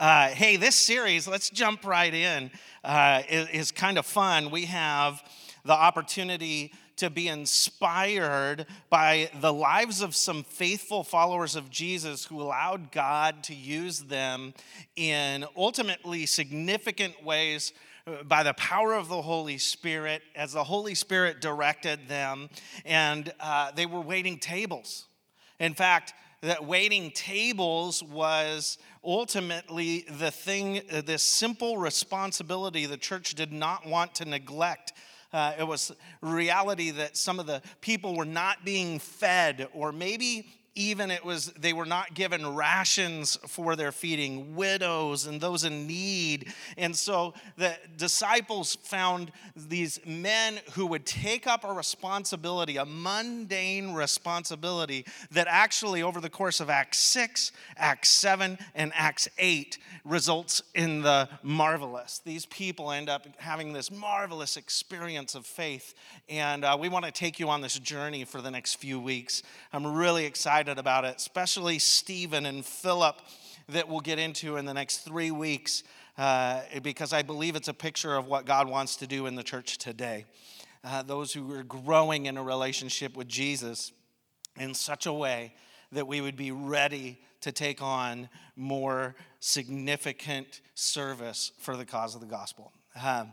Uh, hey, this series, let's jump right in, uh, is, is kind of fun. We have the opportunity to be inspired by the lives of some faithful followers of Jesus who allowed God to use them in ultimately significant ways uh, by the power of the Holy Spirit as the Holy Spirit directed them, and uh, they were waiting tables. In fact, that waiting tables was ultimately the thing, uh, this simple responsibility the church did not want to neglect. Uh, it was reality that some of the people were not being fed, or maybe even it was they were not given rations for their feeding widows and those in need. And so the disciples found these men who would take up a responsibility a mundane responsibility that actually over the course of acts 6 acts 7 and acts 8 results in the marvelous. These people end up having this marvelous experience of faith. And uh, we want to take you on this journey for the next few weeks. I'm really excited excited about it, especially Stephen and Philip that we'll get into in the next three weeks, uh, because I believe it's a picture of what God wants to do in the church today. Uh, those who are growing in a relationship with Jesus in such a way that we would be ready to take on more significant service for the cause of the gospel. Um,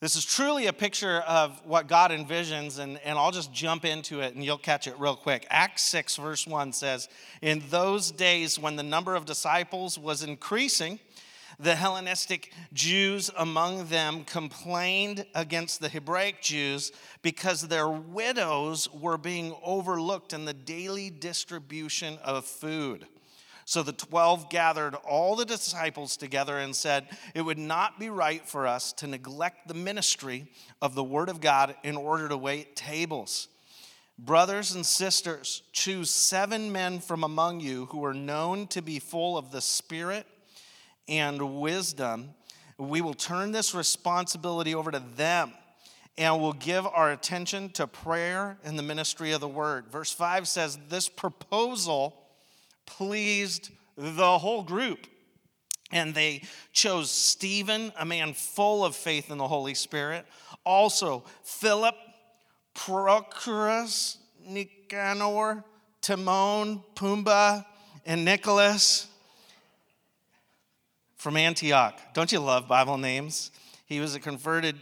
this is truly a picture of what God envisions, and, and I'll just jump into it and you'll catch it real quick. Acts 6, verse 1 says, In those days when the number of disciples was increasing, the Hellenistic Jews among them complained against the Hebraic Jews because their widows were being overlooked in the daily distribution of food. So the 12 gathered all the disciples together and said, It would not be right for us to neglect the ministry of the Word of God in order to wait tables. Brothers and sisters, choose seven men from among you who are known to be full of the Spirit and wisdom. We will turn this responsibility over to them and we'll give our attention to prayer and the ministry of the word. Verse 5 says, This proposal pleased the whole group. And they chose Stephen, a man full of faith in the Holy Spirit, also Philip, Prochorus, Nicanor, Timon, Pumbaa, and Nicholas from Antioch. Don't you love Bible names? He was a converted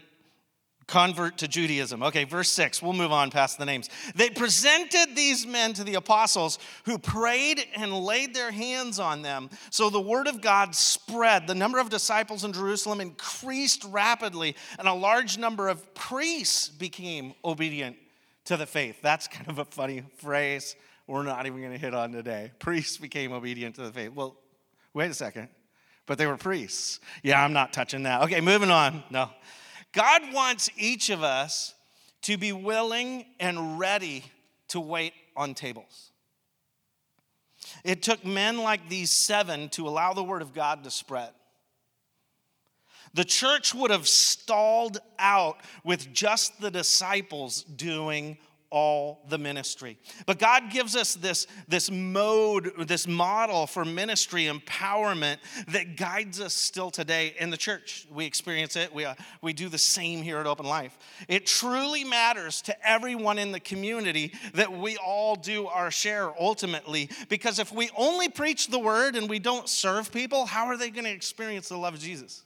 convert to Judaism. Okay, verse 6, we'll move on past the names. They presented these men to the apostles who prayed and laid their hands on them. So the word of God spread. The number of disciples in Jerusalem increased rapidly, and a large number of priests became obedient to the faith. That's kind of a funny phrase we're not even going to hit on today. Priests became obedient to the faith. Well, wait a second. But they were priests. Yeah, I'm not touching that. Okay, moving on. No. God wants each of us to be willing and ready to wait on tables. It took men like these seven to allow the word of God to spread. The church would have stalled out with just the disciples doing all the ministry. But God gives us this, this mode, this model for ministry empowerment that guides us still today in the church. We experience it, we, uh, we do the same here at Open Life. It truly matters to everyone in the community that we all do our share ultimately, because if we only preach the word and we don't serve people, how are they going to experience the love of Jesus?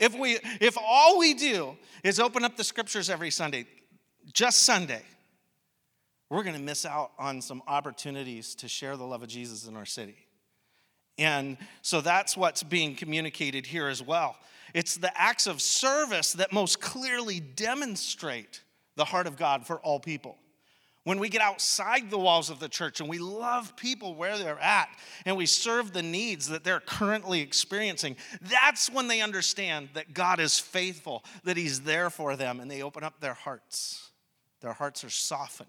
If, we, if all we do is open up the scriptures every Sunday, just Sunday, we're going to miss out on some opportunities to share the love of Jesus in our city. And so that's what's being communicated here as well. It's the acts of service that most clearly demonstrate the heart of God for all people. When we get outside the walls of the church and we love people where they're at and we serve the needs that they're currently experiencing, that's when they understand that God is faithful, that He's there for them, and they open up their hearts. Their hearts are softened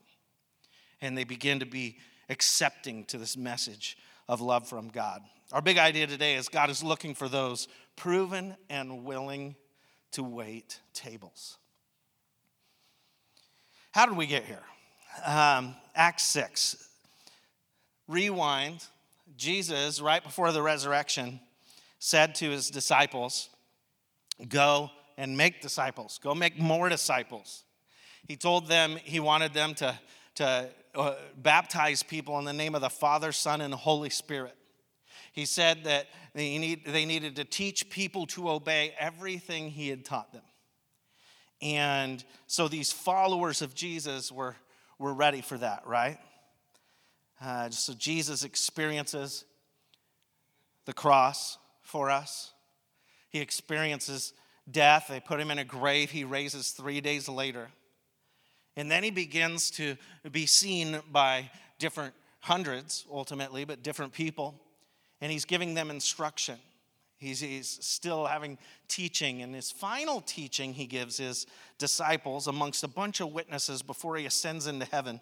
and they begin to be accepting to this message of love from God. Our big idea today is God is looking for those proven and willing to wait tables. How did we get here? Um, Acts 6. Rewind. Jesus, right before the resurrection, said to his disciples, Go and make disciples, go make more disciples. He told them he wanted them to, to uh, baptize people in the name of the Father, Son, and Holy Spirit. He said that they, need, they needed to teach people to obey everything he had taught them. And so these followers of Jesus were, were ready for that, right? Uh, so Jesus experiences the cross for us. He experiences death. They put him in a grave. He raises three days later. And then he begins to be seen by different hundreds, ultimately, but different people. And he's giving them instruction. He's, he's still having teaching. And his final teaching he gives his disciples, amongst a bunch of witnesses before he ascends into heaven,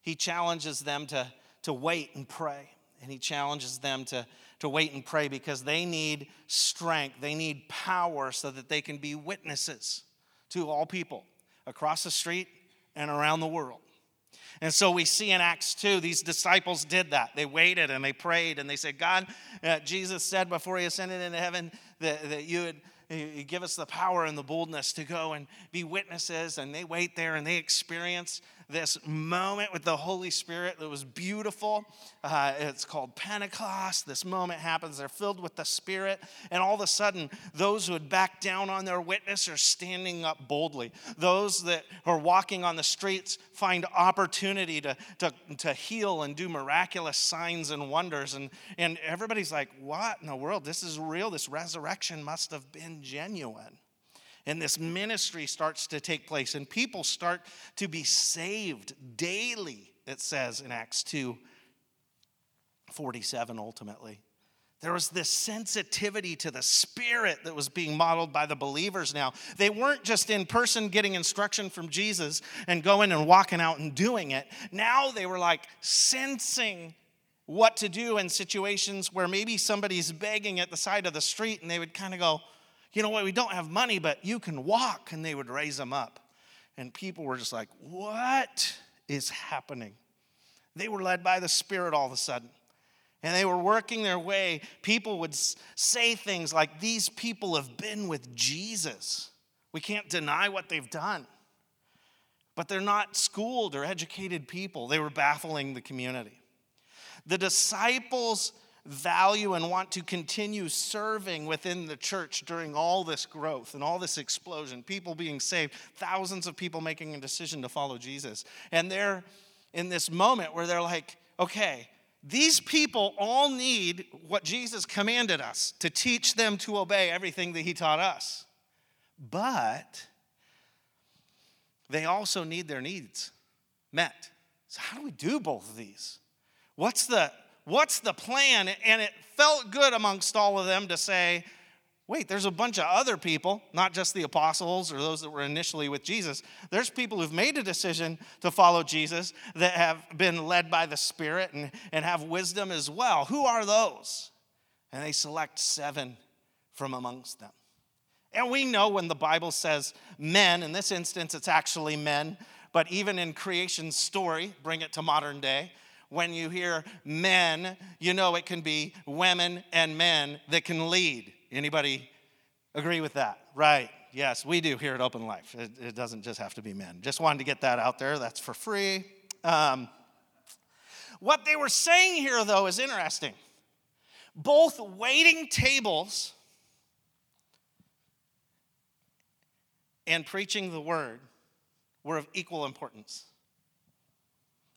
he challenges them to, to wait and pray. And he challenges them to, to wait and pray because they need strength, they need power so that they can be witnesses to all people across the street and around the world. And so we see in Acts 2, these disciples did that. They waited and they prayed and they said, God, uh, Jesus said before he ascended into heaven that, that you would you give us the power and the boldness to go and be witnesses. And they wait there and they experience this moment with the Holy Spirit that was beautiful. Uh, it's called Pentecost. This moment happens. They're filled with the Spirit. And all of a sudden, those who had backed down on their witness are standing up boldly. Those that are walking on the streets find opportunity to, to, to heal and do miraculous signs and wonders. And, and everybody's like, what in the world? This is real. This resurrection must have been genuine and this ministry starts to take place, and people start to be saved daily, it says in Acts 2 47 ultimately. There was this sensitivity to the spirit that was being modeled by the believers now. They weren't just in person getting instruction from Jesus and going and walking out and doing it. Now they were like sensing what to do in situations where maybe somebody's begging at the side of the street and they would kind of go, you know what, we don't have money, but you can walk. And they would raise them up. And people were just like, what is happening? They were led by the Spirit all of a sudden. And they were working their way. People would say things like, These people have been with Jesus. We can't deny what they've done. But they're not schooled or educated people. They were baffling the community. The disciples value and want to continue serving within the church during all this growth and all this explosion, people being saved, thousands of people making a decision to follow Jesus. And they're in this moment where they're like, okay, these people all need what Jesus commanded us to teach them to obey everything that he taught us. But they also need their needs met. So, how do we do both of these? What's the what's the plan? And it felt good amongst all of them to say, wait, there's a bunch of other people, not just the apostles or those that were initially with Jesus. There's people who've made a decision to follow Jesus that have been led by the Spirit and, and have wisdom as well. Who are those? And they select seven from amongst them. And we know when the Bible says men, in this instance, it's actually men, but even in creation's story, bring it to modern day, when you hear men, you know it can be women and men that can lead. Anybody agree with that? Right. Yes, we do here at Open Life. It, it doesn't just have to be men. Just wanted to get that out there. That's for free. Um, what they were saying here, though, is interesting. Both waiting tables and preaching the word were of equal importance.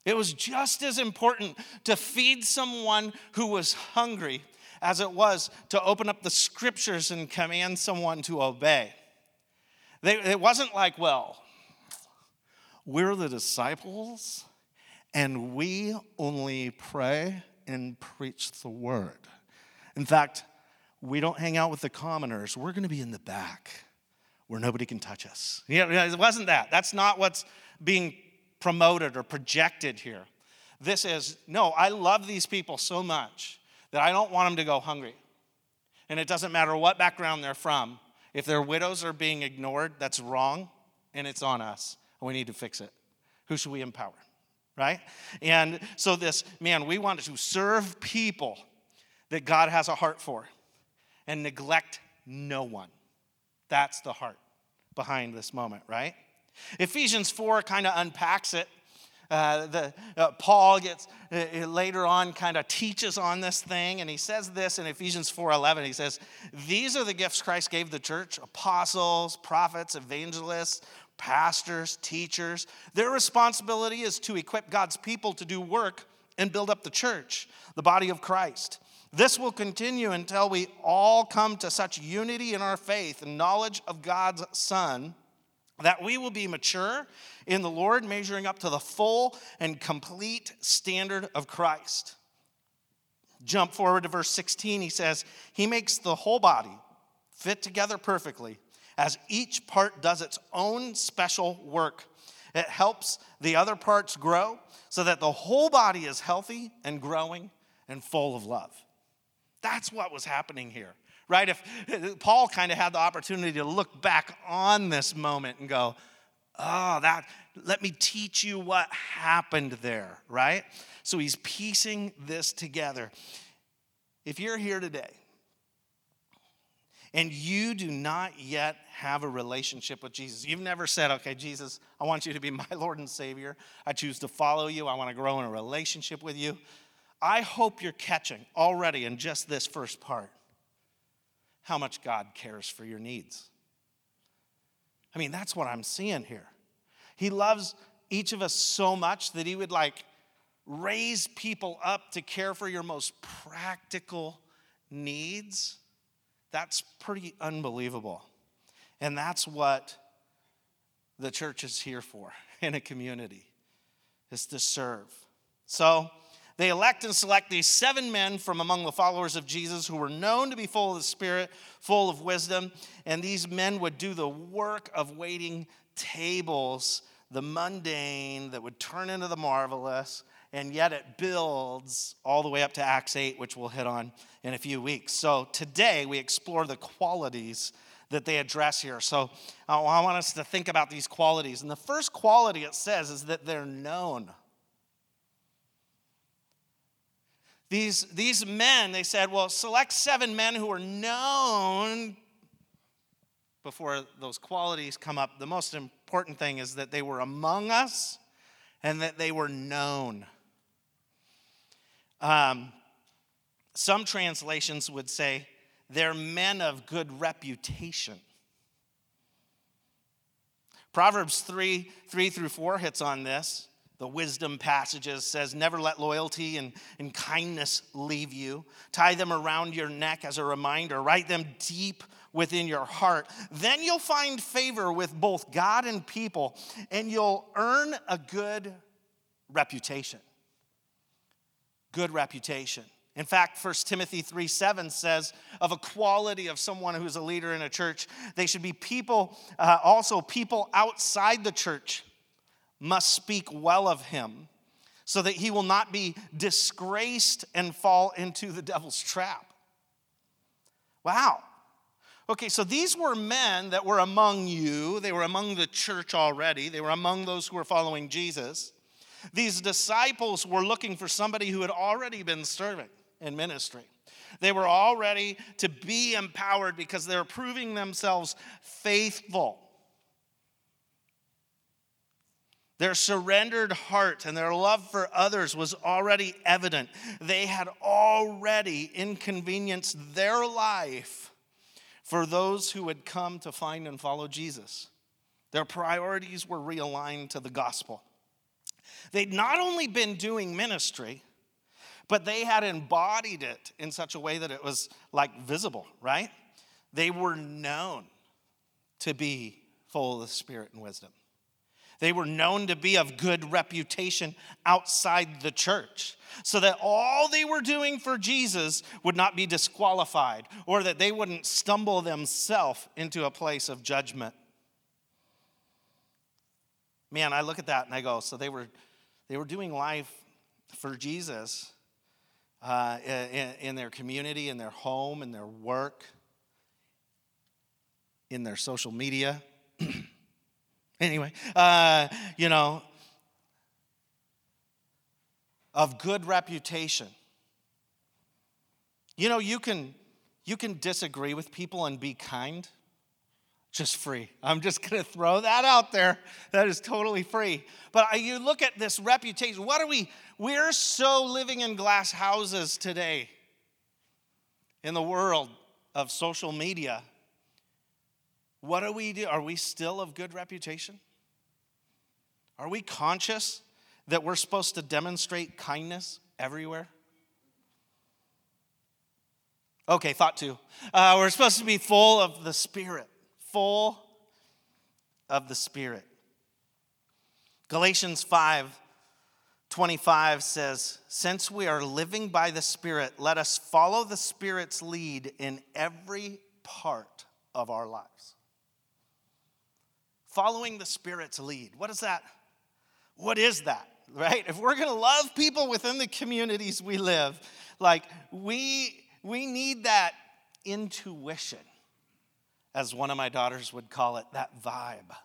It was just as important to feed someone who was hungry as it was to open up the scriptures and command someone to obey. They, it wasn't like, well, we're the disciples and we only pray and preach the word. In fact, we don't hang out with the commoners. We're going to be in the back where nobody can touch us. It wasn't that. That's not what's being promoted or projected here. This is, no, I love these people so much that I don't want them to go hungry. And it doesn't matter what background they're from. If their widows are being ignored, that's wrong and it's on us. And we need to fix it. Who should we empower? Right? And so, this, man, we want to serve people that God has a heart for. and neglect no one. That's the heart behind this moment, right? Ephesians 4 kind of unpacks it. Uh, the, uh, Paul gets uh, uh later on kind of teaches on this thing, and he says this in Ephesians 4:11. He says, "These are the gifts Christ gave the church: apostles, prophets, evangelists, pastors, teachers. Their responsibility is to equip God's people to do work and build up the church, the body of Christ." This will continue until we all come to such unity in our faith and knowledge of God's Son that we will be mature in the Lord, measuring up to the full and complete standard of Christ. Jump forward to verse 16. He says, He makes the whole body fit together perfectly as each part does its own special work. It helps the other parts grow so that the whole body is healthy and growing and full of love. That's what was happening here, right? If Paul kind of had the opportunity to look back on this moment and go, oh, that, let me teach you what happened there, right? So he's piecing this together. If you're here today and you do not yet have a relationship with Jesus, you've never said, okay, Jesus, I want you to be my Lord and Savior. I choose to follow you. I want to grow in a relationship with you. I hope you're catching already in just this first part how much God cares for your needs. I mean, that's what I'm seeing here. He loves each of us so much that He would like raise people up to care for your most practical needs. That's pretty unbelievable. And that's what the church is here for in a community, is to serve. So, they elect and select these seven men from among the followers of Jesus who were known to be full of the Spirit, full of wisdom. And these men would do the work of waiting tables, the mundane that would turn into the marvelous. And yet it builds all the way up to Acts 8, which we'll hit on in a few weeks. So today we explore the qualities that they address here. So uh, I want us to think about these qualities. And the first quality it says is that they're known. These, these men, they said, well, select seven men who are known before those qualities come up. The most important thing is that they were among us and that they were known. Um, some translations would say they're men of good reputation. Proverbs 3 3 through 4 hits on this the wisdom passages says never let loyalty and, and kindness leave you. Tie them around your neck as a reminder. Write them deep within your heart. Then you'll find favor with both god and people and you'll earn a good reputation. Good reputation. In fact 1 timothy 3 7 says of a quality of someone who's a leader in a church they should be people uh, also people outside the church must speak well of him so that he will not be disgraced and fall into the devil's trap. Wow. Okay, so these were men that were among you. They were among the church already. They were among those who were following Jesus. These disciples were looking for somebody who had already been serving in ministry. They were all ready to be empowered because they were proving themselves faithful. Their surrendered heart and their love for others was already evident. They had already inconvenienced their life for those who had come to find and follow Jesus. Their priorities were realigned to the gospel. They'd not only been doing ministry, but they had embodied it in such a way that it was like visible, right? They were known to be full of the Spirit and wisdom. They were known to be of good reputation outside the church, so that all they were doing for Jesus would not be disqualified or that they wouldn't stumble themselves into a place of judgment. Man, I look at that and I go, so they were, they were doing life for Jesus uh, in, in their community, in their home, in their work, in their social media. Anyway, uh, you know, of good reputation. You know, you can You can disagree with people and be kind, just free. I'm just going to throw that out there. That is totally free. But you look at this reputation. What are we? We're so living in glass houses today in the world of social media. What do we do? Are we still of good reputation? Are we conscious that we're supposed to demonstrate kindness everywhere? Okay, thought two. Uh, we're supposed to be full of the Spirit, full of the Spirit. Galatians 5 25 says, Since we are living by the Spirit, let us follow the Spirit's lead in every part of our lives. Following the Spirit's lead. What is that? What is that? Right? If we're going to love people within the communities we live, like we we need that intuition, as one of my daughters would call it, that vibe,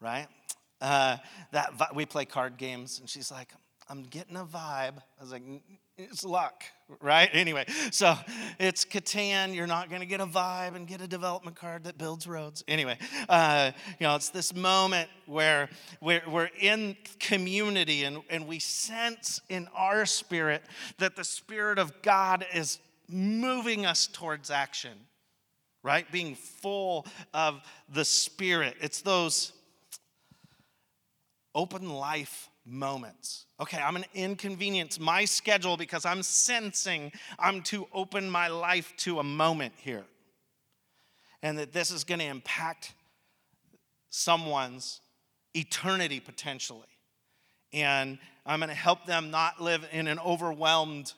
right? Uh, that vi- we play card games, and she's like, "I'm getting a vibe." I was like, "It's luck, right?" Anyway, so it's Catan. You're not going to get a vibe and get a development card that builds roads. Anyway, uh, you know, it's this moment where we're, we're in community and, and we sense in our spirit that the Spirit of God is moving us towards action, right? Being full of the Spirit. It's those open life moments. Okay, I'm to inconvenience my schedule because I'm sensing I'm to open my life to a moment here. And that this is going to impact someone's eternity potentially. And I'm going to help them not live in an overwhelmed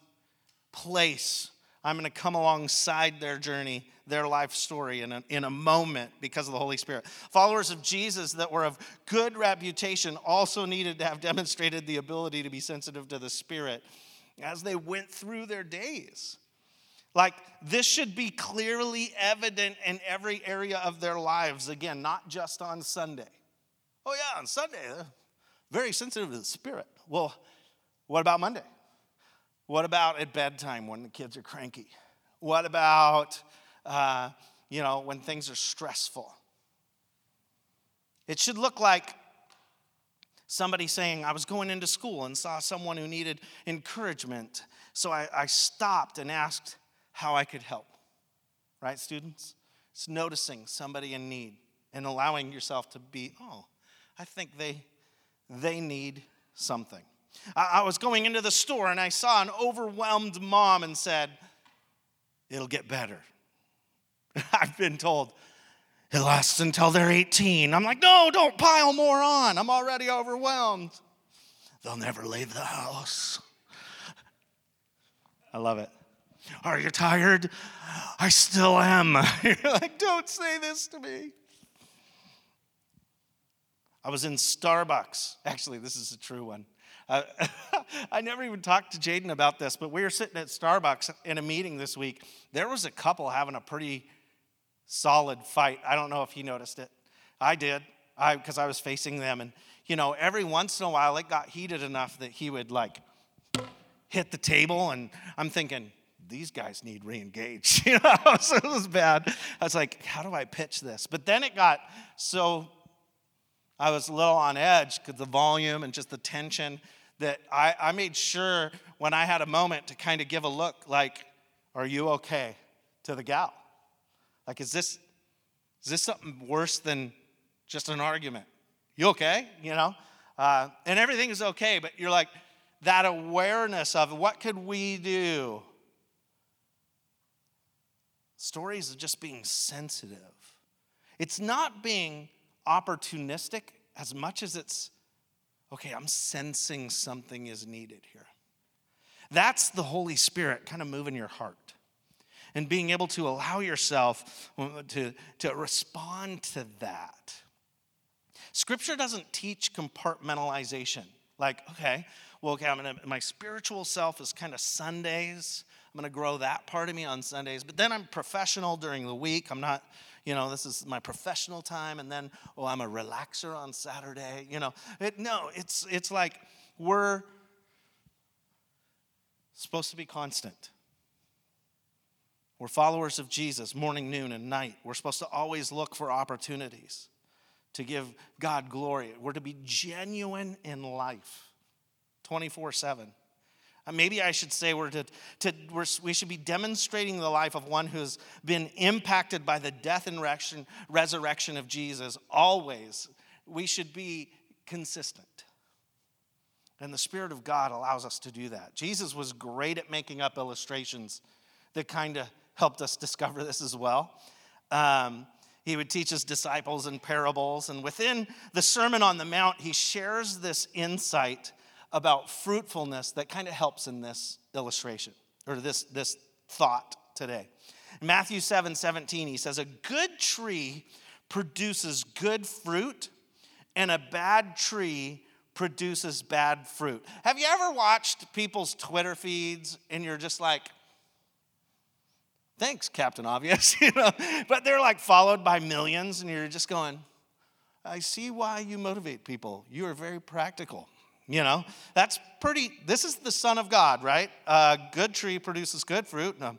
place I'm going to come alongside their journey, their life story in a, in a moment because of the Holy Spirit. Followers of Jesus that were of good reputation also needed to have demonstrated the ability to be sensitive to the Spirit as they went through their days. Like, this should be clearly evident in every area of their lives. Again, not just on Sunday. Oh, yeah, on Sunday, very sensitive to the Spirit. Well, what about Monday? What about at bedtime when the kids are cranky? What about, uh, you know, when things are stressful? It should look like somebody saying, I was going into school and saw someone who needed encouragement. So I, I stopped and asked how I could help. Right, students? It's noticing somebody in need and allowing yourself to be, oh, I think they, they need something. I was going into the store and I saw an overwhelmed mom and said, It'll get better. I've been told it lasts until they're 18. I'm like, No, don't pile more on. I'm already overwhelmed. They'll never leave the house. I love it. Are you tired? I still am. You're like, Don't say this to me. I was in Starbucks. Actually, this is a true one. Uh, I never even talked to Jaden about this, but we were sitting at Starbucks in a meeting this week. There was a couple having a pretty solid fight. I don't know if he noticed it. I did, because I, was facing them. And, you know, every once in a while it got heated enough that he would like hit the table. And I'm thinking, these guys need re-engaged. you know, so it was bad. I was like, how do I pitch this? But then it got so I was a little on edge because the volume and just the tension that I, I made sure when I had a moment to kind of give a look like, are you okay to the gal? Like, is this, is this something worse than just an argument? You okay? You know? Uh, and everything is okay, but you're like, that awareness of what could we do? Stories of just being sensitive. It's not being opportunistic as much as it's, okay, I'm sensing something is needed here. That's the Holy Spirit kind of moving your heart and being able to allow yourself to, to respond to that. Scripture doesn't teach compartmentalization. Like, okay, well, okay, I'm gonna, my spiritual self is kind of Sundays. I'm gonna grow that part of me on Sundays, but then I'm professional during the week. I'm not you know, this is my professional time, and then, oh, I'm a relaxer on Saturday. You know, it, no, it's, it's like we're supposed to be constant. We're followers of Jesus morning, noon, and night. We're supposed to always look for opportunities to give God glory. We're to be genuine in life 24 7. Uh, maybe I should say we're to, to we're, we should be demonstrating the life of one who's been impacted by the death and resurrection, of Jesus always. We should be consistent. And the Spirit of God allows us to do that. Jesus was great at making up illustrations that kind of helped us discover this as well. Um, he would teach his disciples in parables, and within the Sermon on the Mount, he shares this insight about fruitfulness that kind of helps in this illustration or this, this thought today. In Matthew 7 17, he says, A good tree produces good fruit, and a bad tree produces bad fruit. Have you ever watched people's Twitter feeds and you're just like, thanks, Captain Obvious, you know? But they're like followed by millions, and you're just going, I see why you motivate people. You are very practical. You know, that's pretty, this is the Son of God, right? A good tree produces good fruit, and a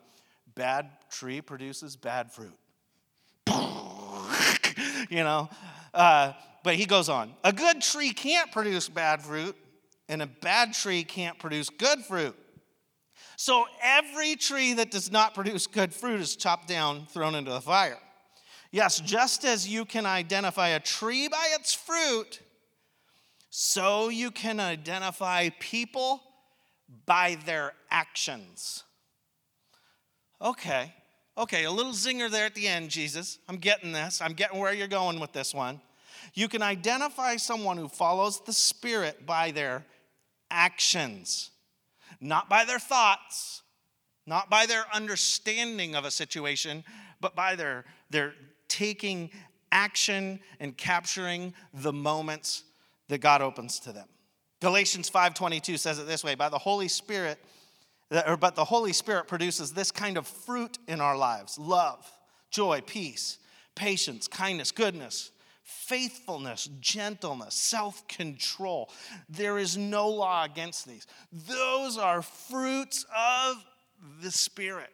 bad tree produces bad fruit. you know, uh, but he goes on. A good tree can't produce bad fruit, and a bad tree can't produce good fruit. So every tree that does not produce good fruit is chopped down, thrown into the fire. Yes, just as you can identify a tree by its fruit, so you can identify people by their actions. Okay, okay, a little zinger there at the end, Jesus. I'm getting this. I'm getting where you're going with this one. You can identify someone who follows the Spirit by their actions, not by their thoughts, not by their understanding of a situation, but by their, their taking action and capturing the moments that God opens to them. Galatians 5:22 says it this way, by the Holy Spirit or but the Holy Spirit produces this kind of fruit in our lives: love, joy, peace, patience, kindness, goodness, faithfulness, gentleness, self-control. There is no law against these. Those are fruits of the Spirit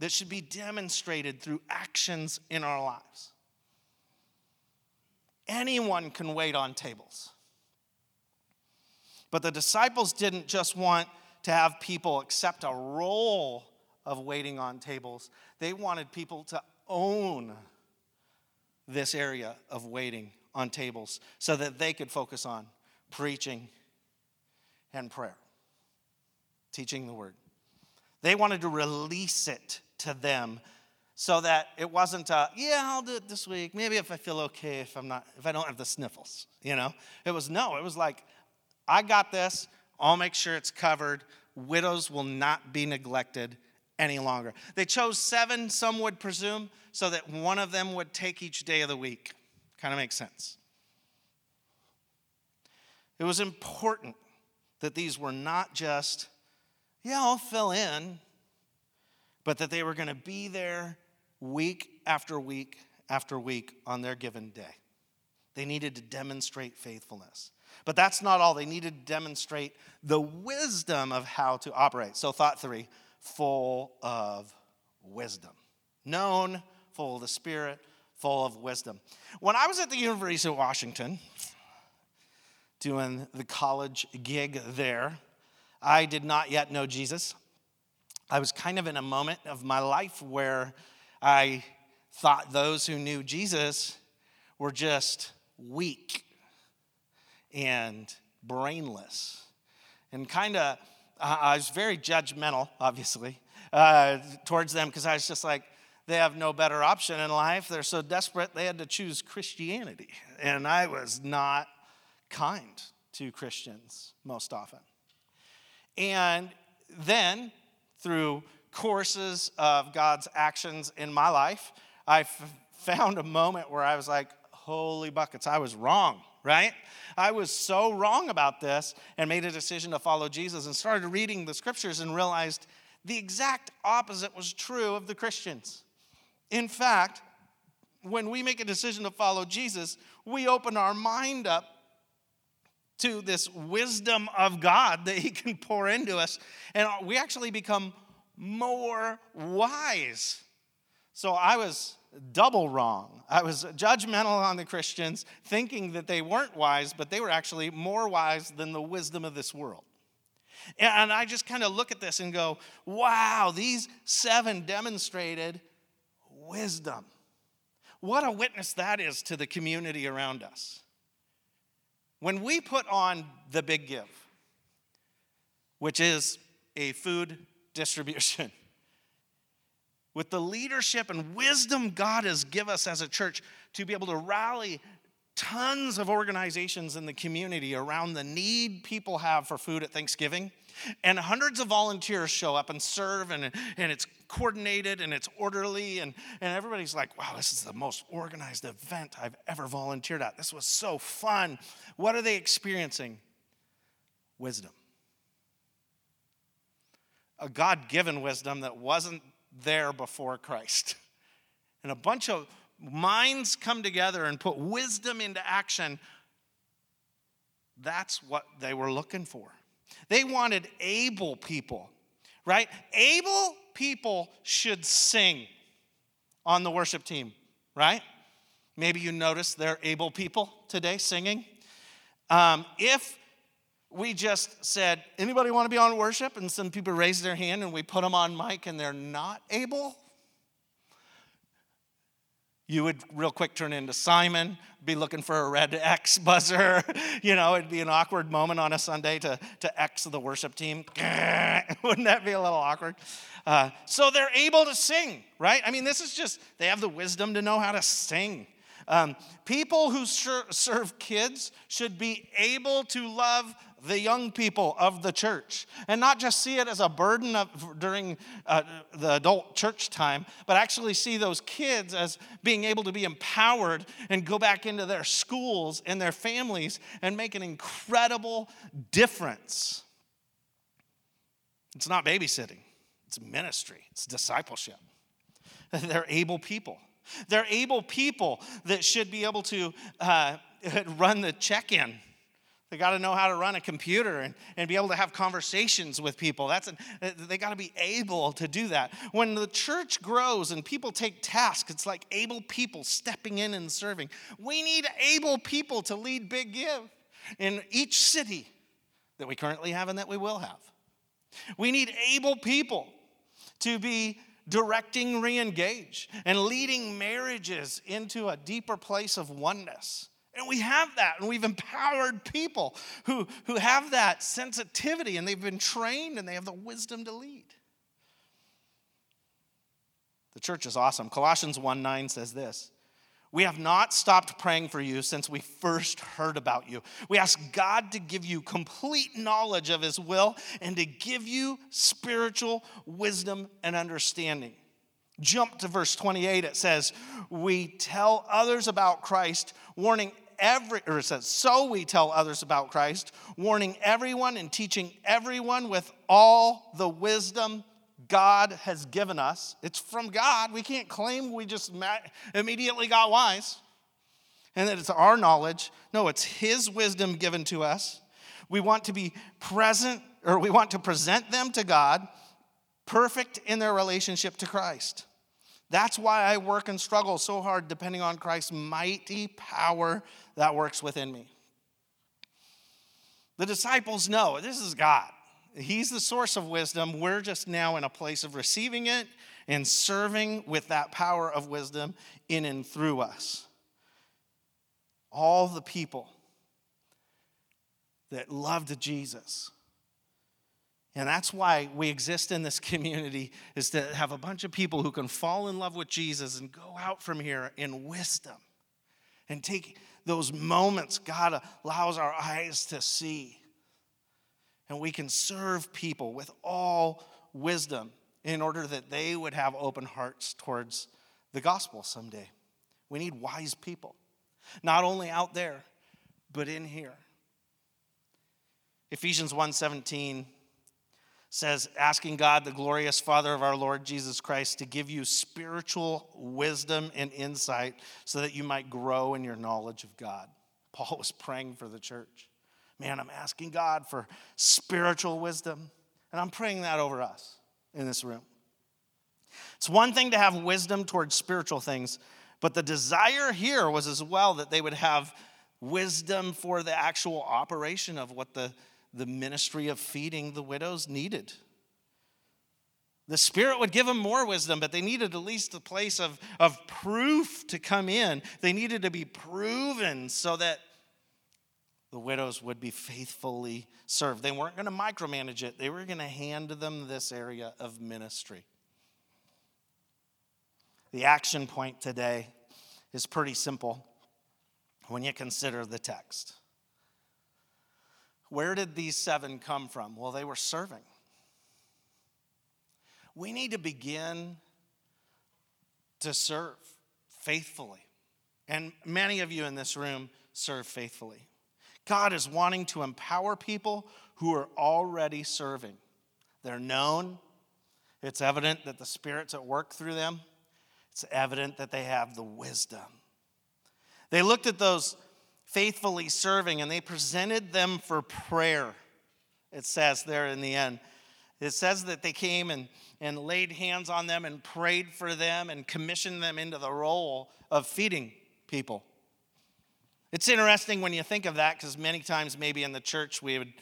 that should be demonstrated through actions in our lives. Anyone can wait on tables. But the disciples didn't just want to have people accept a role of waiting on tables, they wanted people to own this area of waiting on tables so that they could focus on preaching and prayer, teaching the word. They wanted to release it to them so that it wasn't a, yeah i'll do it this week. Maybe if i feel okay if i'm not if i don't have the sniffles you know? It was no it was like i got this. I'll make sure it's covered. Widows will not be neglected any longer. They chose seven some would presume so that one of them would take each day of the week. Kind of makes sense. It was important that these were not just yeah i'll fill in but that they were going to be there week after week after week on their given day. They needed to demonstrate faithfulness. But that's not all. They needed to demonstrate the wisdom of how to operate. So, thought three full of wisdom. Known, full of the Spirit, full of wisdom. When I was at the University of Washington, doing the college gig there, I did not yet know Jesus. I was kind of in a moment of my life where I thought those who knew Jesus were just weak and brainless. And kind of, I was very judgmental, obviously, uh, towards them because I was just like, they have no better option in life. They're so desperate, they had to choose Christianity. And I was not kind to Christians most often. And then, through courses of God's actions in my life, I f- found a moment where I was like, holy buckets, I was wrong, right? I was so wrong about this and made a decision to follow Jesus and started reading the scriptures and realized the exact opposite was true of the Christians. In fact, when we make a decision to follow Jesus, we open our mind up to this wisdom of God that He can pour into us, and we actually become more wise. So I was double wrong. I was judgmental on the Christians, thinking that they weren't wise, but they were actually more wise than the wisdom of this world. And I just kind of look at this and go, wow, these seven demonstrated wisdom. What a witness that is to the community around us. When we put on the big give, which is a food distribution, with the leadership and wisdom God has given us as a church to be able to rally tons of organizations in the community around the need people have for food at Thanksgiving. And hundreds of volunteers show up and serve, and, and it's coordinated and it's orderly. And, and everybody's like, wow, this is the most organized event I've ever volunteered at. This was so fun. What are they experiencing? Wisdom. A God given wisdom that wasn't there before Christ. And a bunch of minds come together and put wisdom into action. That's what they were looking for. They wanted able people, right? Able people should sing on the worship team, right? Maybe you notice they're able people today singing. Um, if we just said, anybody want to be on worship? And some people raise their hand and we put them on mic and they're not able. You would real quick turn into Simon, be looking for a red X buzzer. You know, it'd be an awkward moment on a Sunday to, to X the worship team. Wouldn't that be a little awkward? Uh, so they're able to sing, right? I mean, this is just, they have the wisdom to know how to sing. Um, people who serve kids should be able to love the young people of the church and not just see it as a burden of, during uh, the adult church time, but actually see those kids as being able to be empowered and go back into their schools and their families and make an incredible difference. It's not babysitting, it's ministry, it's discipleship. They're able people. They're able people that should be able to uh, run the check in they got to know how to run a computer and, and be able to have conversations with people. That's an, they got to be able to do that. When the church grows and people take tasks, it's like able people stepping in and serving. We need able people to lead Big Give in each city that we currently have and that we will have. We need able people to be directing reengage and leading marriages into a deeper place of oneness. And we have that, and we've empowered people who, who have that sensitivity, and they've been trained, and they have the wisdom to lead. The church is awesome. Colossians 1 9 says this We have not stopped praying for you since we first heard about you. We ask God to give you complete knowledge of His will and to give you spiritual wisdom and understanding. Jump to verse 28, it says, We tell others about Christ, warning every, or it says, so we tell others about Christ, warning everyone and teaching everyone with all the wisdom God has given us. It's from God. We can't claim we just immediately got wise and that it's our knowledge. No, it's His wisdom given to us. We want to be present, or we want to present them to God perfect in their relationship to Christ. That's why I work and struggle so hard depending on Christ's mighty power that works within me. The disciples know this is God. He's the source of wisdom. We're just now in a place of receiving it and serving with that power of wisdom in and through us. All the people that loved Jesus and that's why we exist in this community is to have a bunch of people who can fall in love with Jesus and go out from here in wisdom and take those moments God allows our eyes to see. And we can serve people with all wisdom in order that they would have open hearts towards the gospel someday. We need wise people, not only out there, but in here. Ephesians 1:17 says, asking God, the glorious Father of our Lord Jesus Christ, to give you spiritual wisdom and insight so that you might grow in your knowledge of God. Paul was praying for the church. Man, I'm asking God for spiritual wisdom, and I'm praying that over us. in this room. It's one thing to have wisdom towards spiritual things, but the desire here was as well that they would have wisdom for the actual operation of what the, the ministry of feeding the widows needed. The Spirit would give them more wisdom, but they needed at least a place of, of proof to come in. They needed to be proven so that the widows would be faithfully served. They weren't going to micromanage it, they were going to hand them this area of ministry. The action point today is pretty simple when you consider the text. Where did these seven come from? Well, they were serving. We need to begin to serve faithfully. And many of you in this room serve faithfully. God is wanting to empower people who are already serving. They're known, it's evident that the Spirit's at work through them, it's evident that they have the wisdom. They looked at those faithfully serving and they presented them for prayer. It says there in the end. It says that they came and, and laid hands on them and prayed for them and commissioned them into the role of feeding people. It's interesting when you think of that because many times, maybe in the church, we would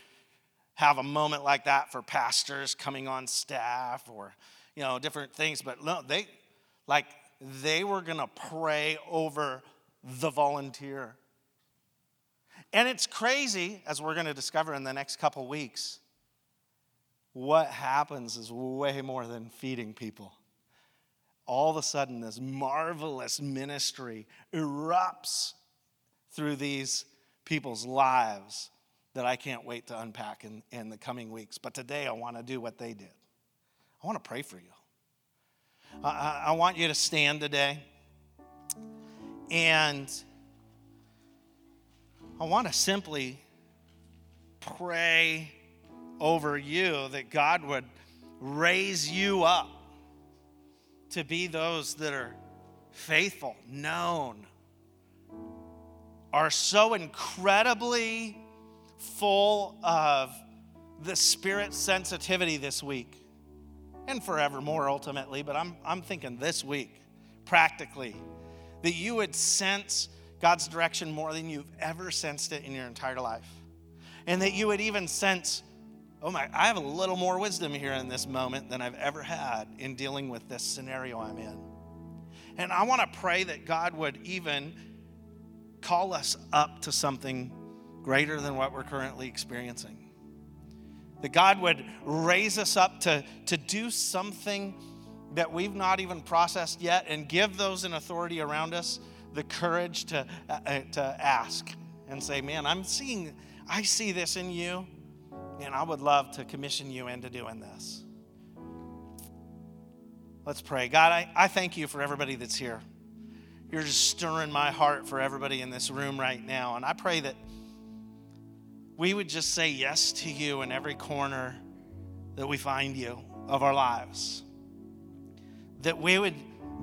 have a moment like that for pastors coming on staff or you know different things but no they like they were going to pray over the volunteer and it's crazy as we're going to discover in the next couple weeks what happens is way more than feeding people. All of a sudden, this marvelous ministry erupts through these people's lives that I can't wait to unpack in, in the coming weeks. But today, I want to do what they did. I want to pray for you. I, I want you to stand today, and I want to simply pray over you that God would raise you up to be those that are faithful, known, are so incredibly full of the spirit sensitivity this week and forevermore ultimately, but I'm, I'm thinking this week, practically, that you would sense God's direction more than you've ever sensed it in your entire life. And that you would even sense oh my, I have a little more wisdom here in this moment than I've ever had in dealing with this scenario I'm in. And I want to pray that God would even call us up to something greater than what we're currently experiencing. That God would raise us up to, to do something that we've not even processed yet and give those in authority around us the courage to, uh, uh to ask and say, Man, I'm seeing, I see this in you and I would love to commission you into doing this. Let's pray. God, I, I thank you for everybody that's here. You're just stirring my heart for everybody in this room right now. And I pray that we would just say yes to you in every corner that we find you of our lives. That we would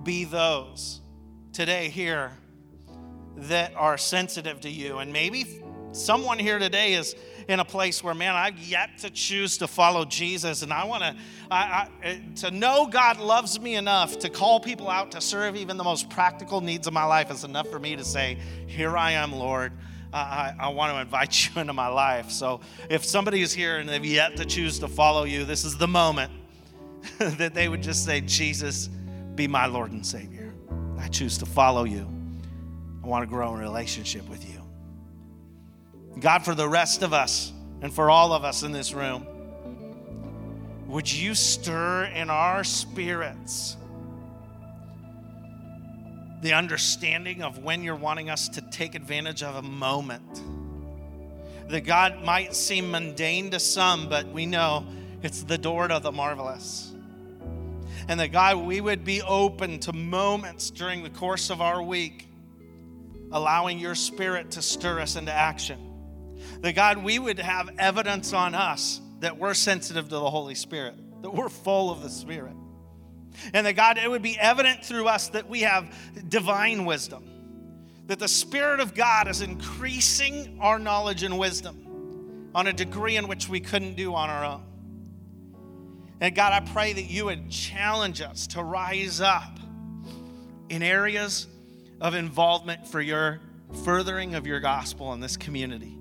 be those today here that are sensitive to you. And maybe someone here today is in a place where, man, I've yet to choose to follow Jesus, and I want to I, I, eh, to know God loves me enough to call people out to serve even the most practical needs of my life is enough for me to say, "Here I am, Lord." I, I, want to invite you into my life. So if somebody is here and they've yet to choose to follow you, this is the moment that they would just say, Jesus, be my Lord and Savior. I choose to follow you. I want to grow in relationship with you. God, for the rest of us and for all of us in this room, would you stir in our spirits the understanding of when you're wanting us to take advantage of a moment? That God might seem mundane to some, but we know it's the door to the marvelous. And that God, we would be open to moments during the course of our week, allowing your spirit to stir us into action that God, we would have evidence on us that we're sensitive to the Holy Spirit, that we're full of the Spirit. And that God, it would be evident through us that we have divine wisdom, that the Spirit of God is increasing our knowledge and wisdom on a degree in which we couldn't do on our own. And God, I pray that you would challenge us to rise up in areas of involvement for your furthering of your gospel in this community,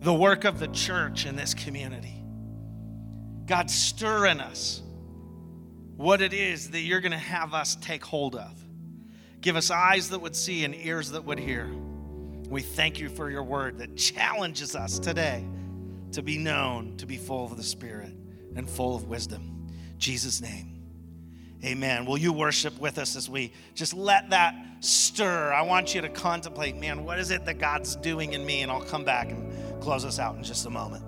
the work of the church in this community. God, stir in us what it is that you're going to have us take hold of. Give us eyes that would see and ears that would hear. We thank you for your word that challenges us today to be known, to be full of the Spirit and full of wisdom. Jesus' name. Amen. Will you worship with us as we just let that stir? I want you to contemplate, man, what is it that God's doing in me? And I'll come back and close us out in just a moment.